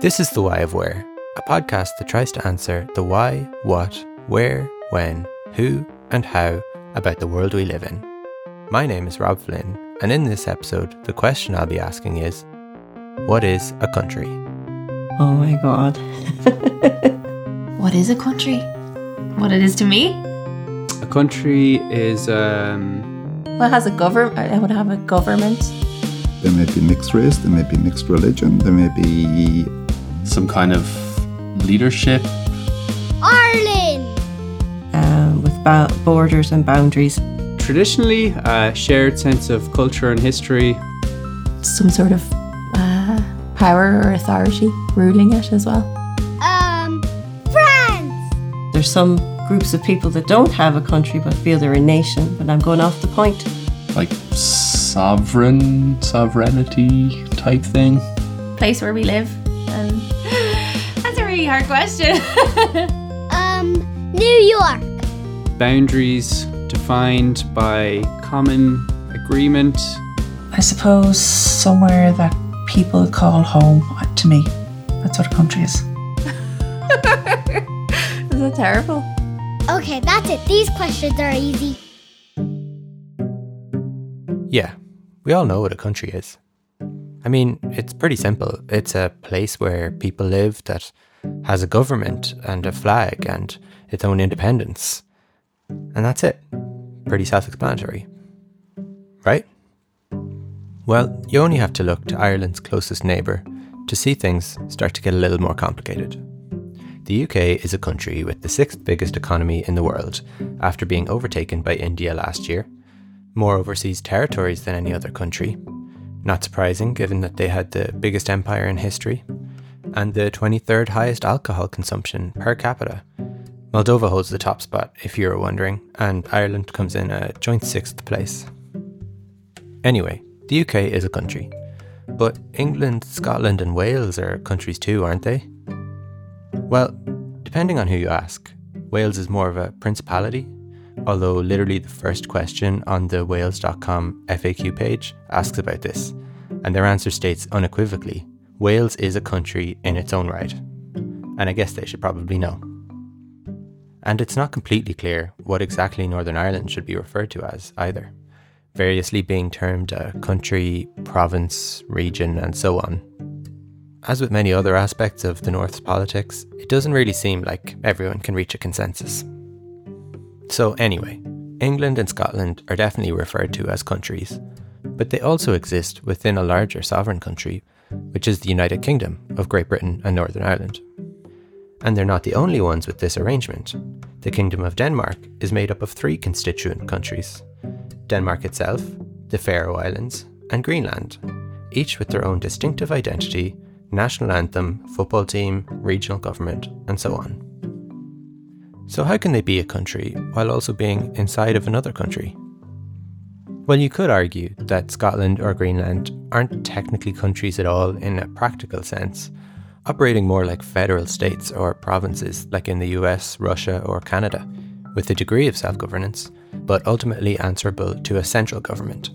This is The Why of Where, a podcast that tries to answer the why, what, where, when, who, and how about the world we live in. My name is Rob Flynn, and in this episode, the question I'll be asking is What is a country? Oh my god. What is a country? What it is to me? A country is um, Well, it has a government. I would have a government. There may be mixed race, there may be mixed religion, there may be some kind of leadership. Ireland! Um, with ba- borders and boundaries. traditionally a shared sense of culture and history. Some sort of uh, power or authority ruling it as well. Um, France! There's some groups of people that don't have a country but feel they're a nation, but I'm going off the point. like sovereign sovereignty type thing. Place where we live. And that's a really hard question. Um, New York! Boundaries defined by common agreement. I suppose somewhere that people call home to me. That's what a country is. is that terrible? Okay, that's it. These questions are easy. Yeah, we all know what a country is. I mean, it's pretty simple. It's a place where people live that has a government and a flag and its own independence. And that's it. Pretty self explanatory. Right? Well, you only have to look to Ireland's closest neighbour to see things start to get a little more complicated. The UK is a country with the sixth biggest economy in the world after being overtaken by India last year more overseas territories than any other country. Not surprising given that they had the biggest empire in history, and the 23rd highest alcohol consumption per capita. Moldova holds the top spot, if you were wondering, and Ireland comes in a joint sixth place. Anyway, the UK is a country. But England, Scotland, and Wales are countries too, aren't they? Well, depending on who you ask, Wales is more of a principality although literally the first question on the Wales.com FAQ page asks about this, and their answer states unequivocally Wales is a country in its own right. And I guess they should probably know. And it's not completely clear what exactly Northern Ireland should be referred to as either, variously being termed a country, province, region, and so on. As with many other aspects of the North's politics, it doesn't really seem like everyone can reach a consensus. So, anyway, England and Scotland are definitely referred to as countries, but they also exist within a larger sovereign country, which is the United Kingdom of Great Britain and Northern Ireland. And they're not the only ones with this arrangement. The Kingdom of Denmark is made up of three constituent countries Denmark itself, the Faroe Islands, and Greenland, each with their own distinctive identity, national anthem, football team, regional government, and so on. So, how can they be a country while also being inside of another country? Well, you could argue that Scotland or Greenland aren't technically countries at all in a practical sense, operating more like federal states or provinces like in the US, Russia, or Canada, with a degree of self governance, but ultimately answerable to a central government.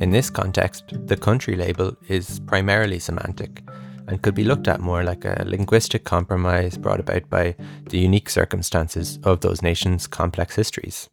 In this context, the country label is primarily semantic and could be looked at more like a linguistic compromise brought about by the unique circumstances of those nations' complex histories.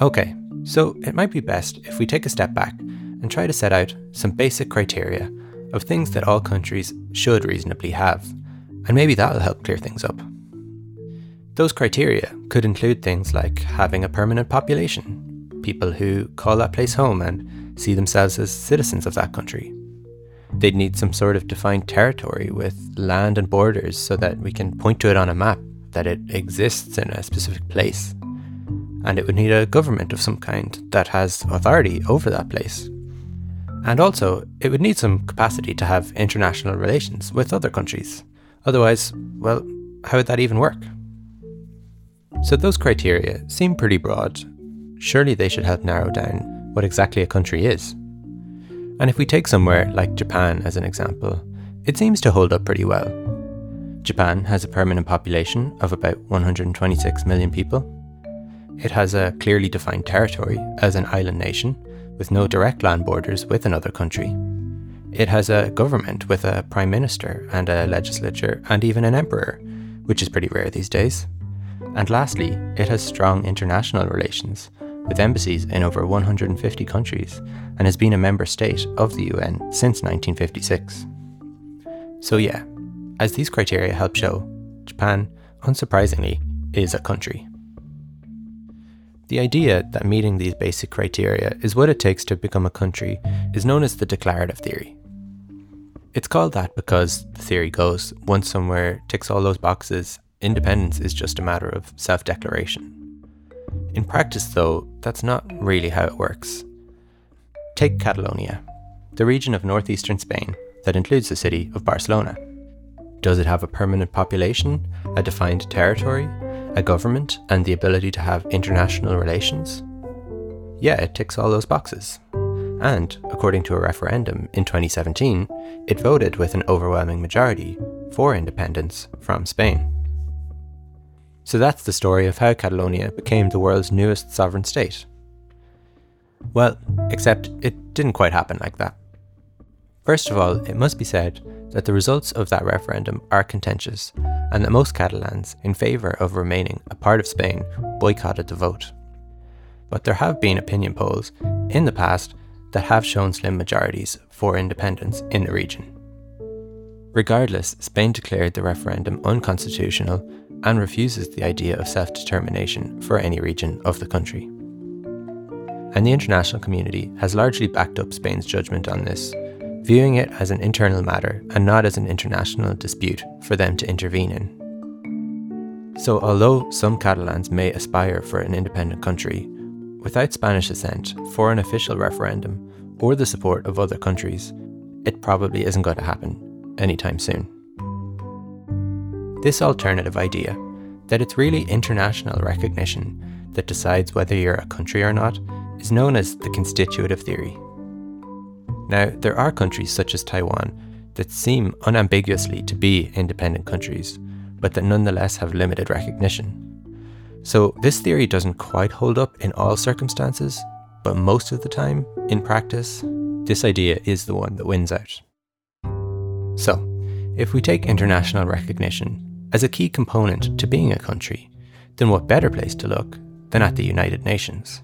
Okay, so it might be best if we take a step back and try to set out some basic criteria of things that all countries should reasonably have, and maybe that'll help clear things up. Those criteria could include things like having a permanent population, people who call that place home and see themselves as citizens of that country They'd need some sort of defined territory with land and borders so that we can point to it on a map that it exists in a specific place. And it would need a government of some kind that has authority over that place. And also, it would need some capacity to have international relations with other countries. Otherwise, well, how would that even work? So, those criteria seem pretty broad. Surely they should help narrow down what exactly a country is. And if we take somewhere like Japan as an example, it seems to hold up pretty well. Japan has a permanent population of about 126 million people. It has a clearly defined territory as an island nation with no direct land borders with another country. It has a government with a prime minister and a legislature and even an emperor, which is pretty rare these days. And lastly, it has strong international relations, with embassies in over 150 countries, and has been a member state of the UN since 1956. So, yeah, as these criteria help show, Japan, unsurprisingly, is a country. The idea that meeting these basic criteria is what it takes to become a country is known as the declarative theory. It's called that because the theory goes once somewhere ticks all those boxes, independence is just a matter of self declaration. In practice, though, that's not really how it works. Take Catalonia, the region of northeastern Spain that includes the city of Barcelona. Does it have a permanent population, a defined territory, a government, and the ability to have international relations? Yeah, it ticks all those boxes. And, according to a referendum in 2017, it voted with an overwhelming majority for independence from Spain. So that's the story of how Catalonia became the world's newest sovereign state. Well, except it didn't quite happen like that. First of all, it must be said that the results of that referendum are contentious, and that most Catalans in favour of remaining a part of Spain boycotted the vote. But there have been opinion polls in the past that have shown slim majorities for independence in the region. Regardless, Spain declared the referendum unconstitutional and refuses the idea of self determination for any region of the country. And the international community has largely backed up Spain's judgment on this, viewing it as an internal matter and not as an international dispute for them to intervene in. So, although some Catalans may aspire for an independent country, without Spanish assent for an official referendum or the support of other countries, it probably isn't going to happen anytime soon. This alternative idea, that it's really international recognition that decides whether you're a country or not, is known as the constitutive theory. Now, there are countries such as Taiwan that seem unambiguously to be independent countries, but that nonetheless have limited recognition. So, this theory doesn't quite hold up in all circumstances, but most of the time, in practice, this idea is the one that wins out. So, if we take international recognition as a key component to being a country, then what better place to look than at the United Nations?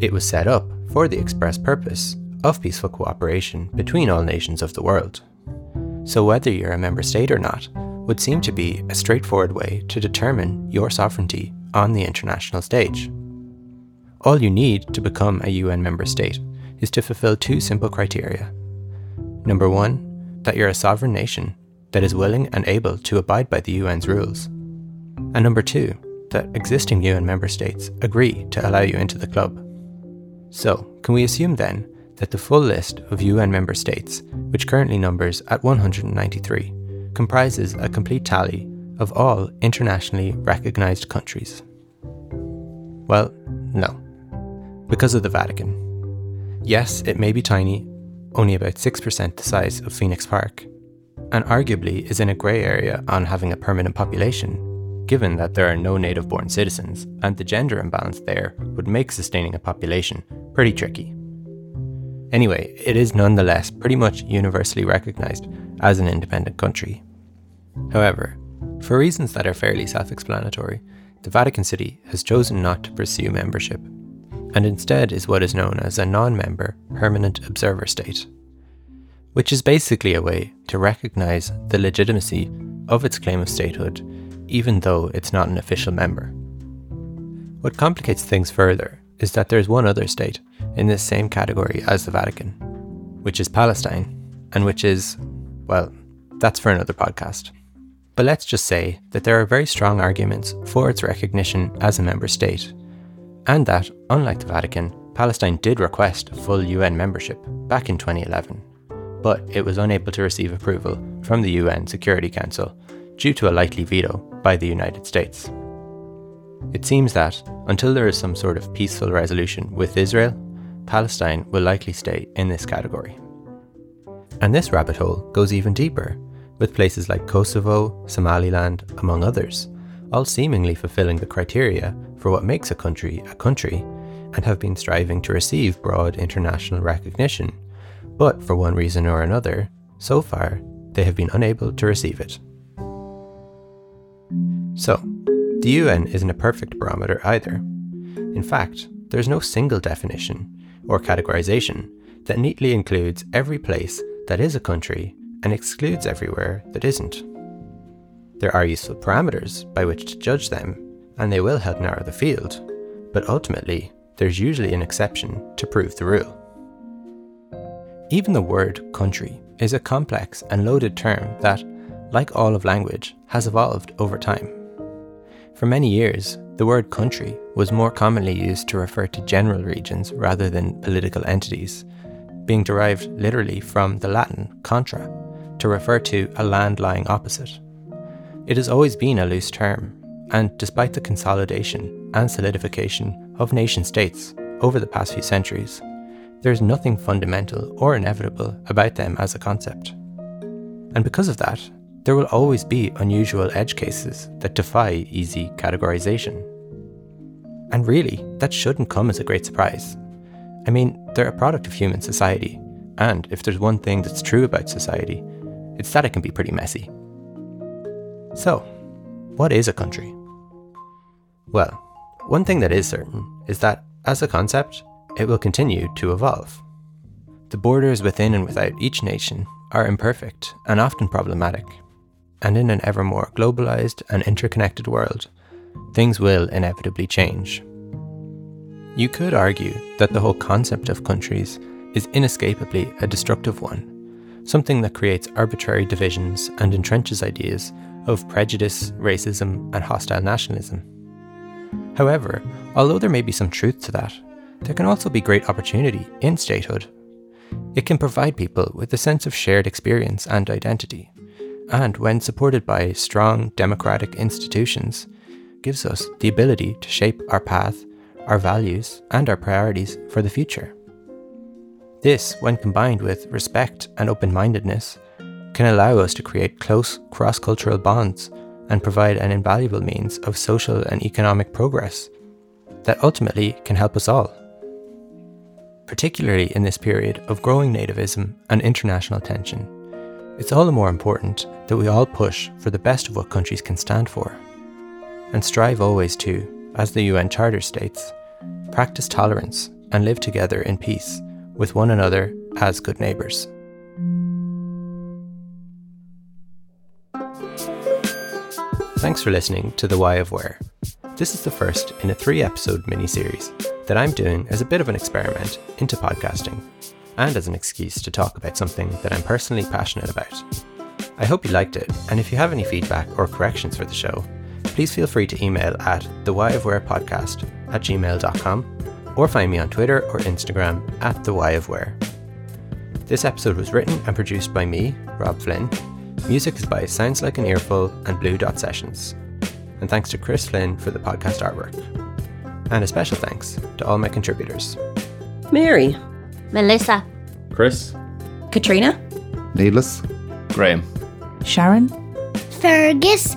It was set up for the express purpose of peaceful cooperation between all nations of the world. So, whether you're a member state or not would seem to be a straightforward way to determine your sovereignty on the international stage. All you need to become a UN member state is to fulfill two simple criteria. Number one, that you're a sovereign nation that is willing and able to abide by the UN's rules. And number two, that existing UN member states agree to allow you into the club. So, can we assume then that the full list of UN member states, which currently numbers at 193, comprises a complete tally of all internationally recognised countries? Well, no. Because of the Vatican. Yes, it may be tiny, only about 6% the size of Phoenix Park, and arguably is in a grey area on having a permanent population, given that there are no native born citizens, and the gender imbalance there would make sustaining a population pretty tricky. Anyway, it is nonetheless pretty much universally recognised as an independent country. However, for reasons that are fairly self explanatory, the Vatican City has chosen not to pursue membership, and instead is what is known as a non member permanent observer state which is basically a way to recognize the legitimacy of its claim of statehood, even though it's not an official member. What complicates things further is that there's one other state in this same category as the Vatican, which is Palestine, and which is, well, that's for another podcast. But let's just say that there are very strong arguments for its recognition as a member state, and that, unlike the Vatican, Palestine did request full UN membership back in 2011 but it was unable to receive approval from the UN Security Council due to a likely veto by the United States. It seems that, until there is some sort of peaceful resolution with Israel, Palestine will likely stay in this category. And this rabbit hole goes even deeper, with places like Kosovo, Somaliland, among others, all seemingly fulfilling the criteria for what makes a country a country and have been striving to receive broad international recognition but for one reason or another, so far, they have been unable to receive it. So, the UN isn't a perfect barometer either. In fact, there's no single definition or categorization that neatly includes every place that is a country and excludes everywhere that isn't. There are useful parameters by which to judge them, and they will help narrow the field, but ultimately, there's usually an exception to prove the rule. Even the word country is a complex and loaded term that, like all of language, has evolved over time. For many years, the word country was more commonly used to refer to general regions rather than political entities, being derived literally from the Latin contra, to refer to a land lying opposite. It has always been a loose term, and despite the consolidation and solidification of nation states over the past few centuries, there is nothing fundamental or inevitable about them as a concept. And because of that, there will always be unusual edge cases that defy easy categorization. And really, that shouldn't come as a great surprise. I mean, they're a product of human society, and if there's one thing that's true about society, it's that it can be pretty messy. So, what is a country? Well, one thing that is certain is that, as a concept, it will continue to evolve. The borders within and without each nation are imperfect and often problematic, and in an ever more globalized and interconnected world, things will inevitably change. You could argue that the whole concept of countries is inescapably a destructive one, something that creates arbitrary divisions and entrenches ideas of prejudice, racism, and hostile nationalism. However, although there may be some truth to that, there can also be great opportunity in statehood. It can provide people with a sense of shared experience and identity, and when supported by strong democratic institutions, gives us the ability to shape our path, our values, and our priorities for the future. This, when combined with respect and open mindedness, can allow us to create close cross cultural bonds and provide an invaluable means of social and economic progress that ultimately can help us all particularly in this period of growing nativism and international tension. It's all the more important that we all push for the best of what countries can stand for. And strive always to, as the UN Charter states, practice tolerance and live together in peace with one another as good neighbours. Thanks for listening to The Why of Where. This is the first in a three episode mini series that I'm doing as a bit of an experiment into podcasting and as an excuse to talk about something that I'm personally passionate about. I hope you liked it, and if you have any feedback or corrections for the show, please feel free to email at the why of where podcast at gmail.com or find me on Twitter or Instagram at the why of where. This episode was written and produced by me, Rob Flynn. Music is by Sounds Like an Earful and Blue Dot Sessions. And thanks to Chris Flynn for the podcast artwork. And a special thanks to all my contributors Mary, Melissa, Chris? Katrina? Needless. Graham. Sharon? Fergus.